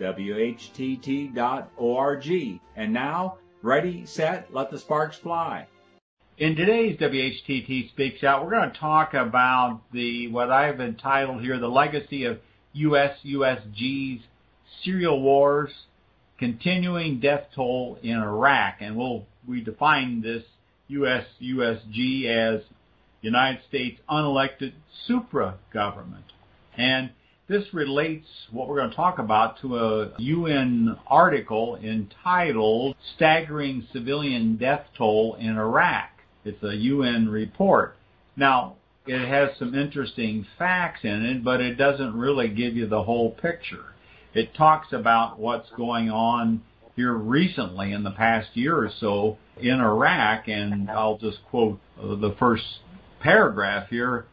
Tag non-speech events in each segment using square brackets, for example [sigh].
WHTT.org. And now, ready, set, let the sparks fly. In today's WHTT Speaks Out, we're going to talk about the what I've entitled here the legacy of US USG's serial wars, continuing death toll in Iraq, and we'll we define this US USG as United States unelected supra government, and this relates what we're going to talk about to a UN article entitled "Staggering Civilian Death Toll in Iraq." It's a UN report. Now, it has some interesting facts in it, but it doesn't really give you the whole picture. It talks about what's going on here recently in the past year or so in Iraq, and I'll just quote the first paragraph here.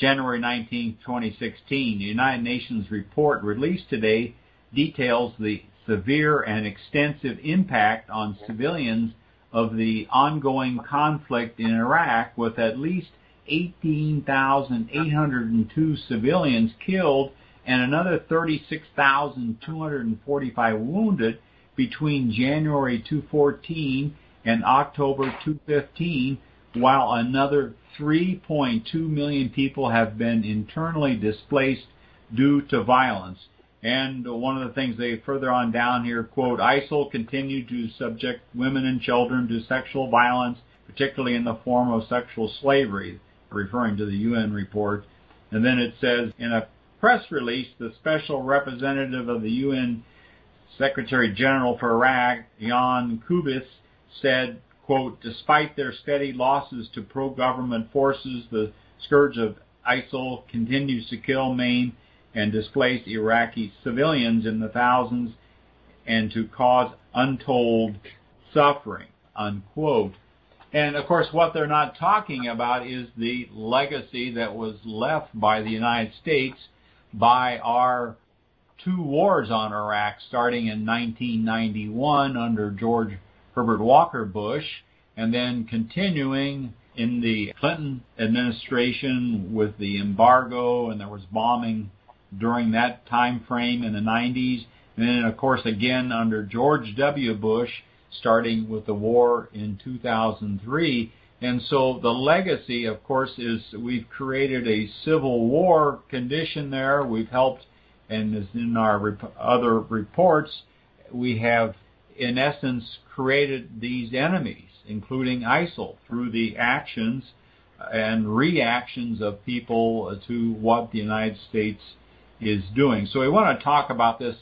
January 19, 2016, the United Nations report released today details the severe and extensive impact on civilians of the ongoing conflict in Iraq with at least 18,802 civilians killed and another 36,245 wounded between January 2014 and October 2015, while another 3.2 million people have been internally displaced due to violence. And one of the things they further on down here quote, ISIL continued to subject women and children to sexual violence, particularly in the form of sexual slavery, referring to the UN report. And then it says, in a press release, the special representative of the UN Secretary General for Iraq, Jan Kubis, said, quote, despite their steady losses to pro-government forces, the scourge of ISIL continues to kill, maim, and displace Iraqi civilians in the thousands and to cause untold suffering, unquote. And of course, what they're not talking about is the legacy that was left by the United States by our two wars on Iraq starting in 1991 under George Herbert Walker Bush and then continuing in the Clinton administration with the embargo and there was bombing during that time frame in the 90s. And then, of course, again under George W. Bush, starting with the war in 2003. And so the legacy, of course, is we've created a civil war condition there. We've helped, and as in our rep- other reports, we have, in essence, created these enemies, including ISIL, through the actions and reactions of people to what the United States is doing. So we want to talk about this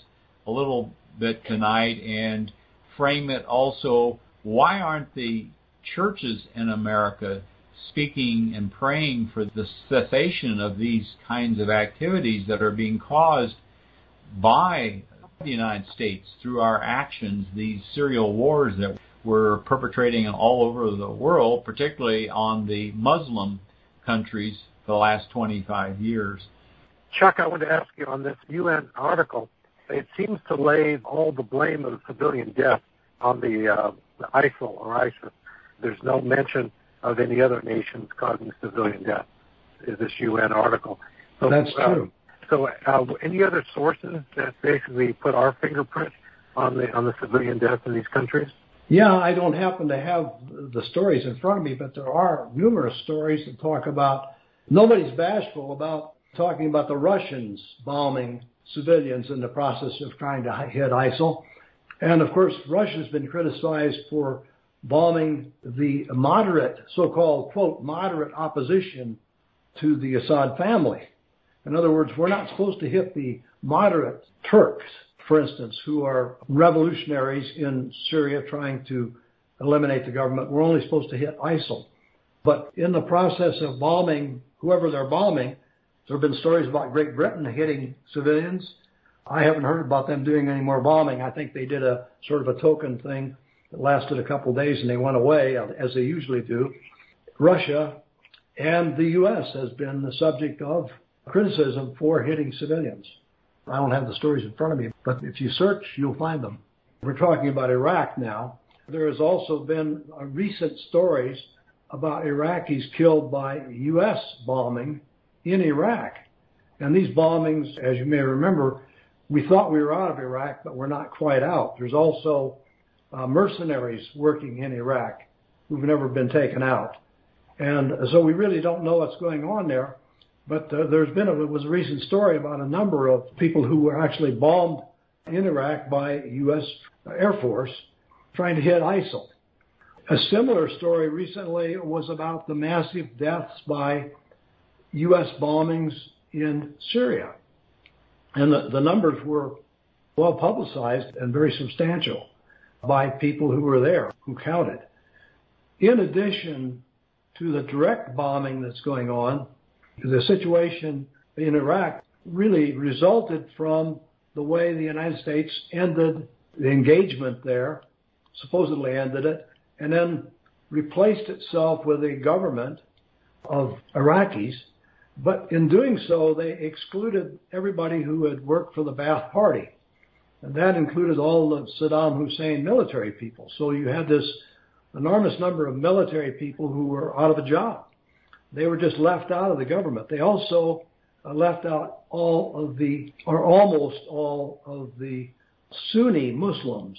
a little bit tonight and frame it also. Why aren't the churches in America speaking and praying for the cessation of these kinds of activities that are being caused by the United States through our actions, these serial wars that we're perpetrating all over the world, particularly on the Muslim countries for the last 25 years. Chuck, I want to ask you on this UN article. It seems to lay all the blame of civilian death on the, uh, the ISIL or ISIS. There's no mention of any other nations causing civilian death in this UN article. So, That's uh, true. So, uh, any other sources that basically put our fingerprint on the on the civilian death in these countries? Yeah, I don't happen to have the stories in front of me, but there are numerous stories that talk about. Nobody's bashful about talking about the Russians bombing civilians in the process of trying to hit ISIL. And of course, Russia's been criticized for bombing the moderate, so-called, quote, moderate opposition to the Assad family. In other words, we're not supposed to hit the moderate Turks, for instance, who are revolutionaries in Syria trying to eliminate the government. We're only supposed to hit ISIL. But in the process of bombing whoever they're bombing, there have been stories about Great Britain hitting civilians. I haven't heard about them doing any more bombing. I think they did a sort of a token thing that lasted a couple of days and they went away, as they usually do. Russia and the U.S. has been the subject of criticism for hitting civilians. I don't have the stories in front of me, but if you search, you'll find them. We're talking about Iraq now. There has also been recent stories about Iraqis killed by U.S. bombing in Iraq. And these bombings, as you may remember, we thought we were out of Iraq, but we're not quite out. There's also uh, mercenaries working in Iraq who've never been taken out. And so we really don't know what's going on there. But uh, there's been a, was a recent story about a number of people who were actually bombed in Iraq by U.S. Air Force trying to hit ISIL. A similar story recently was about the massive deaths by U.S. bombings in Syria. And the, the numbers were well publicized and very substantial by people who were there, who counted. In addition to the direct bombing that's going on, the situation in Iraq really resulted from the way the United States ended the engagement there, supposedly ended it, and then replaced itself with a government of Iraqis but in doing so, they excluded everybody who had worked for the Ba'ath Party. And that included all the Saddam Hussein military people. So you had this enormous number of military people who were out of a job. They were just left out of the government. They also uh, left out all of the, or almost all of the Sunni Muslims.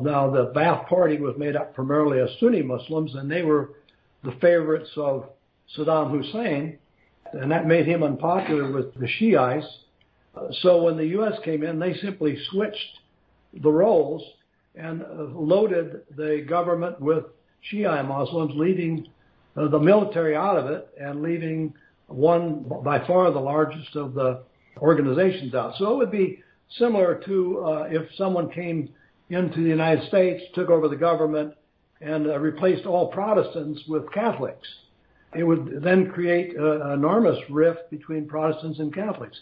Now the Ba'ath Party was made up primarily of Sunni Muslims and they were the favorites of Saddam Hussein and that made him unpopular with the Shiites. So when the U.S. came in, they simply switched the roles and loaded the government with Shia Muslims, leaving uh, the military out of it and leaving one by far the largest of the organizations out. So it would be similar to uh, if someone came into the United States, took over the government, and uh, replaced all Protestants with Catholics it would then create an enormous rift between Protestants and Catholics.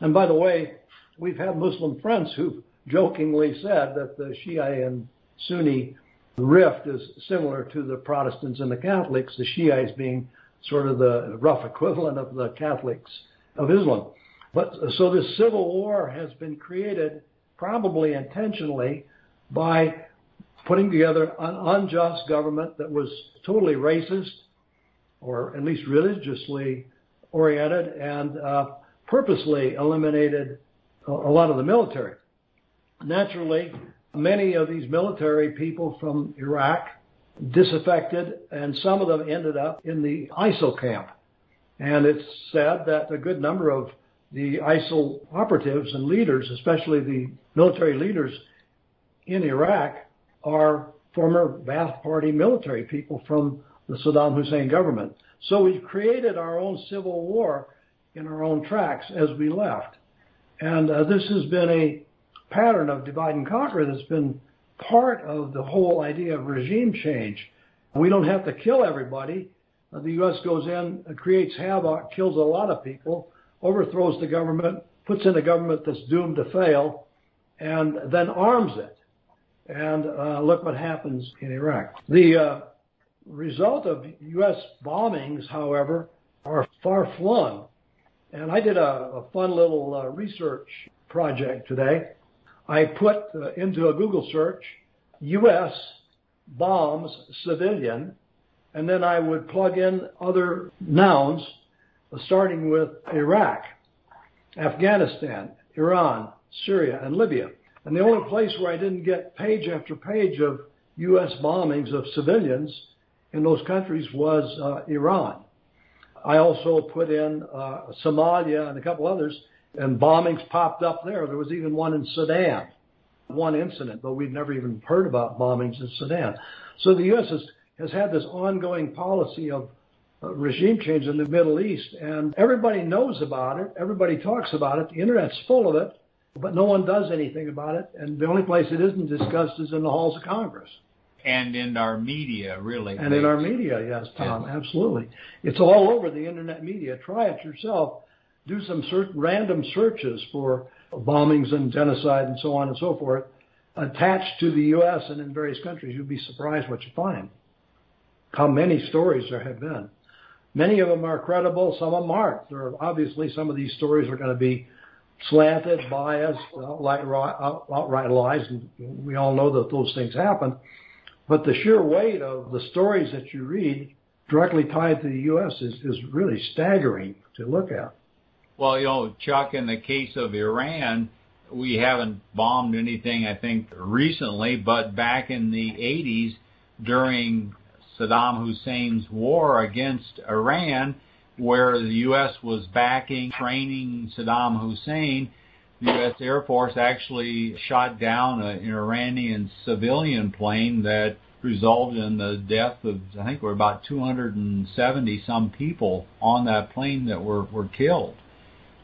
And by the way, we've had Muslim friends who jokingly said that the Shia and Sunni rift is similar to the Protestants and the Catholics, the Shiites being sort of the rough equivalent of the Catholics of Islam. But so this civil war has been created probably intentionally by putting together an unjust government that was totally racist, or at least religiously oriented, and uh, purposely eliminated a lot of the military. Naturally, many of these military people from Iraq disaffected, and some of them ended up in the ISIL camp. And it's said that a good number of the ISIL operatives and leaders, especially the military leaders in Iraq, are former Ba'ath Party military people from the Saddam Hussein government. So we've created our own civil war in our own tracks as we left. And uh, this has been a pattern of divide and conquer that's been part of the whole idea of regime change. We don't have to kill everybody. Uh, the U.S. goes in, creates havoc, kills a lot of people, overthrows the government, puts in a government that's doomed to fail, and then arms it. And uh, look what happens in Iraq. The uh, result of U.S. bombings, however, are far flung. And I did a, a fun little uh, research project today. I put uh, into a Google search U.S. bombs civilian, and then I would plug in other nouns, uh, starting with Iraq, Afghanistan, Iran, Syria, and Libya. And the only place where I didn't get page after page of U.S. bombings of civilians in those countries was uh, Iran. I also put in uh, Somalia and a couple others, and bombings popped up there. There was even one in Sudan, one incident, but we'd never even heard about bombings in Sudan. So the U.S. has, has had this ongoing policy of uh, regime change in the Middle East, and everybody knows about it. Everybody talks about it. The Internet's full of it, but no one does anything about it. And the only place it isn't discussed is in the halls of Congress and in our media, really. And in our media, yes, Tom, yes. absolutely. It's all over the internet media. Try it yourself. Do some random searches for bombings and genocide and so on and so forth attached to the U.S. and in various countries. You'd be surprised what you find. How many stories there have been. Many of them are credible, some of them aren't. There are obviously some of these stories are going to be slanted, biased, outright, outright lies, and we all know that those things happen. But the sheer weight of the stories that you read directly tied to the U.S. is, is really staggering to look at. Well, you know, Chuck, in the case of Iran, we haven't bombed anything, I think, recently, but back in the 80s, during Saddam Hussein's war against Iran, where the U.S. was backing, training Saddam Hussein, the U.S. Air Force actually shot down an Iranian civilian plane that resulted in the death of, I think, were about 270 some people on that plane that were, were killed.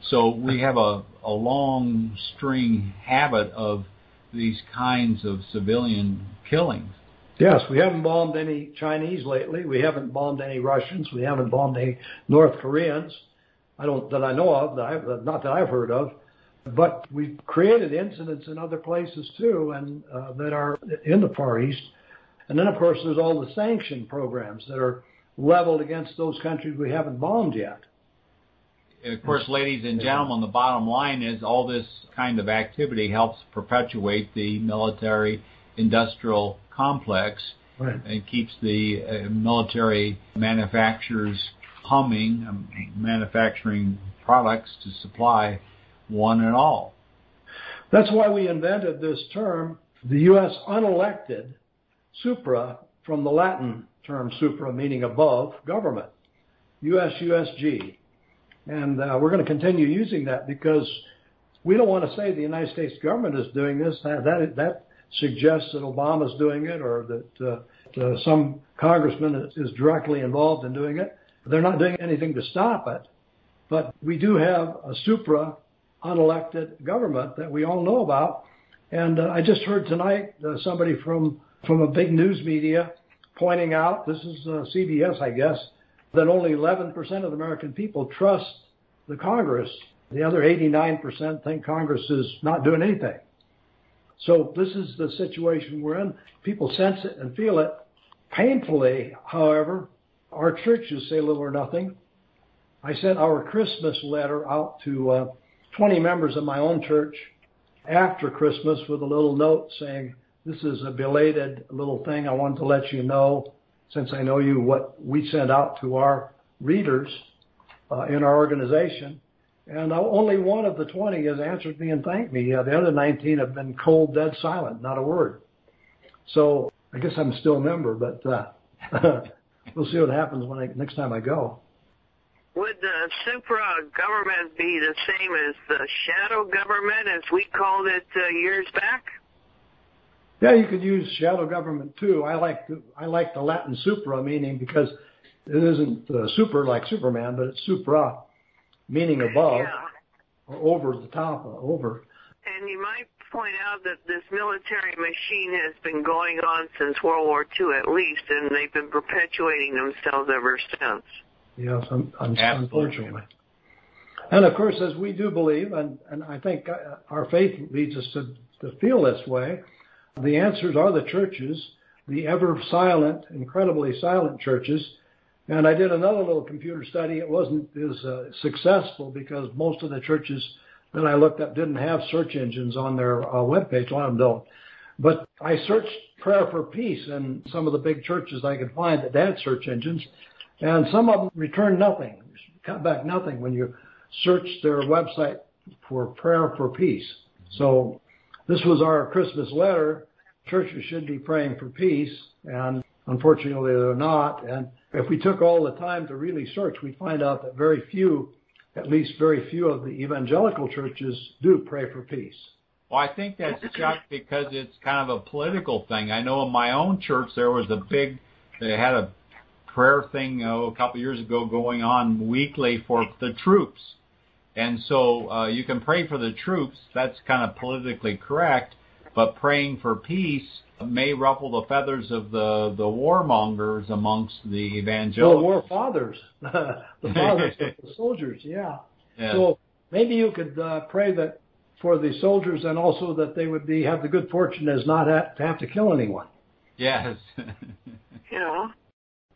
So we have a, a long string habit of these kinds of civilian killings. Yes, we haven't bombed any Chinese lately. We haven't bombed any Russians. We haven't bombed any North Koreans. I don't that I know of. That I've, not that I've heard of. But we've created incidents in other places too, and uh, that are in the Far East. And then, of course, there's all the sanction programs that are leveled against those countries we haven't bombed yet. Of course, ladies and gentlemen, the bottom line is all this kind of activity helps perpetuate the military industrial complex right. and keeps the uh, military manufacturers humming, um, manufacturing products to supply one and all. That's why we invented this term, the U.S. unelected supra, from the Latin term supra, meaning above government, USUSG. And uh, we're going to continue using that because we don't want to say the United States government is doing this. That, that, that suggests that Obama's doing it or that uh, uh, some congressman is, is directly involved in doing it. They're not doing anything to stop it. But we do have a supra unelected government that we all know about. And uh, I just heard tonight uh, somebody from from a big news media pointing out this is uh, CBS, I guess, that only 11% of the American people trust the Congress. The other 89% think Congress is not doing anything. So this is the situation we're in. People sense it and feel it. Painfully, however, our churches say little or nothing. I sent our Christmas letter out to uh, 20 members of my own church after Christmas with a little note saying, this is a belated little thing. I wanted to let you know, since I know you, what we sent out to our readers uh, in our organization. And only one of the 20 has answered me and thanked me. Uh, the other 19 have been cold, dead silent, not a word. So I guess I'm still a member, but uh, [laughs] we'll see what happens when I, next time I go. Would the supra government be the same as the shadow government as we called it uh, years back? Yeah, you could use shadow government too. I like the, I like the Latin supra meaning because it isn't uh, super like Superman, but it's supra meaning above yeah. or over the top, uh, over. And you might point out that this military machine has been going on since World War II at least, and they've been perpetuating themselves ever since. Yes, un- un- unfortunately. And of course, as we do believe, and, and I think uh, our faith leads us to, to feel this way, the answers are the churches, the ever silent, incredibly silent churches. And I did another little computer study. It wasn't as uh, successful because most of the churches that I looked up didn't have search engines on their uh, webpage. A lot of them don't. But I searched prayer for peace in some of the big churches I could find that had search engines. And some of them returned nothing, got back nothing when you search their website for prayer for peace. So this was our Christmas letter. Churches should be praying for peace, and unfortunately they're not. And if we took all the time to really search, we'd find out that very few, at least very few of the evangelical churches do pray for peace. Well, I think that's Chuck because it's kind of a political thing. I know in my own church there was a big, they had a prayer thing oh, a couple of years ago going on weekly for the troops. And so uh, you can pray for the troops. That's kind of politically correct. But praying for peace may ruffle the feathers of the the warmongers amongst the evangelicals. The war fathers, [laughs] the fathers of the soldiers. Yeah. yeah. So maybe you could uh, pray that for the soldiers and also that they would be have the good fortune as not have to have to kill anyone. Yes. [laughs] Yeah.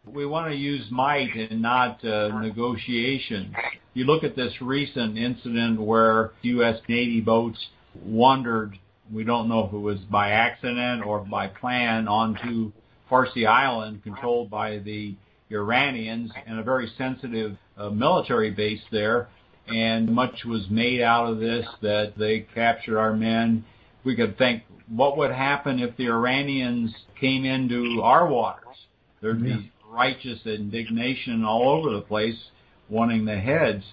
We want to use might and not uh, negotiation. You look at this recent incident where U.S. Navy boats wandered, we don't know if it was by accident or by plan, onto Farsi Island controlled by the Iranians and a very sensitive uh, military base there. And much was made out of this that they captured our men. We could think, what would happen if the Iranians came into our waters? There'd be righteous indignation all over the place wanting the heads.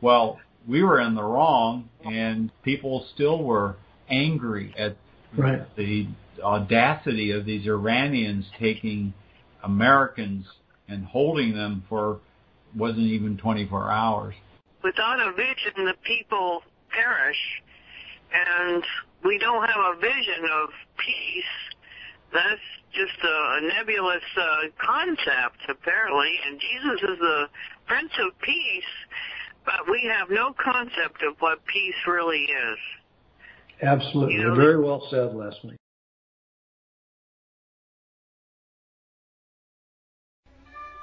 Well, we were in the wrong and people still were angry at Right. the audacity of these Iranians taking Americans and holding them for wasn't even 24 hours. Without a vision, the people perish, and we don't have a vision of peace. That's just a nebulous uh, concept, apparently, and Jesus is the Prince of Peace, but we have no concept of what peace really is. Absolutely. You know, Very well said, Leslie.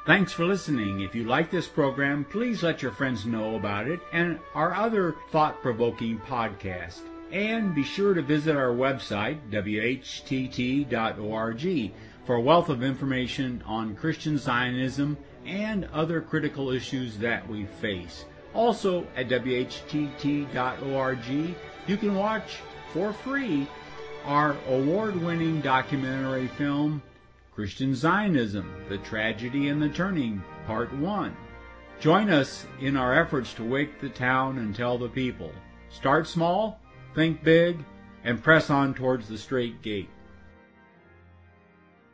Thanks for listening. If you like this program, please let your friends know about it and our other thought provoking podcast. And be sure to visit our website, whtt.org, for a wealth of information on Christian Zionism and other critical issues that we face. Also, at whtt.org, you can watch for free our award winning documentary film, Christian Zionism The Tragedy and the Turning, Part 1. Join us in our efforts to wake the town and tell the people. Start small, think big, and press on towards the straight gate.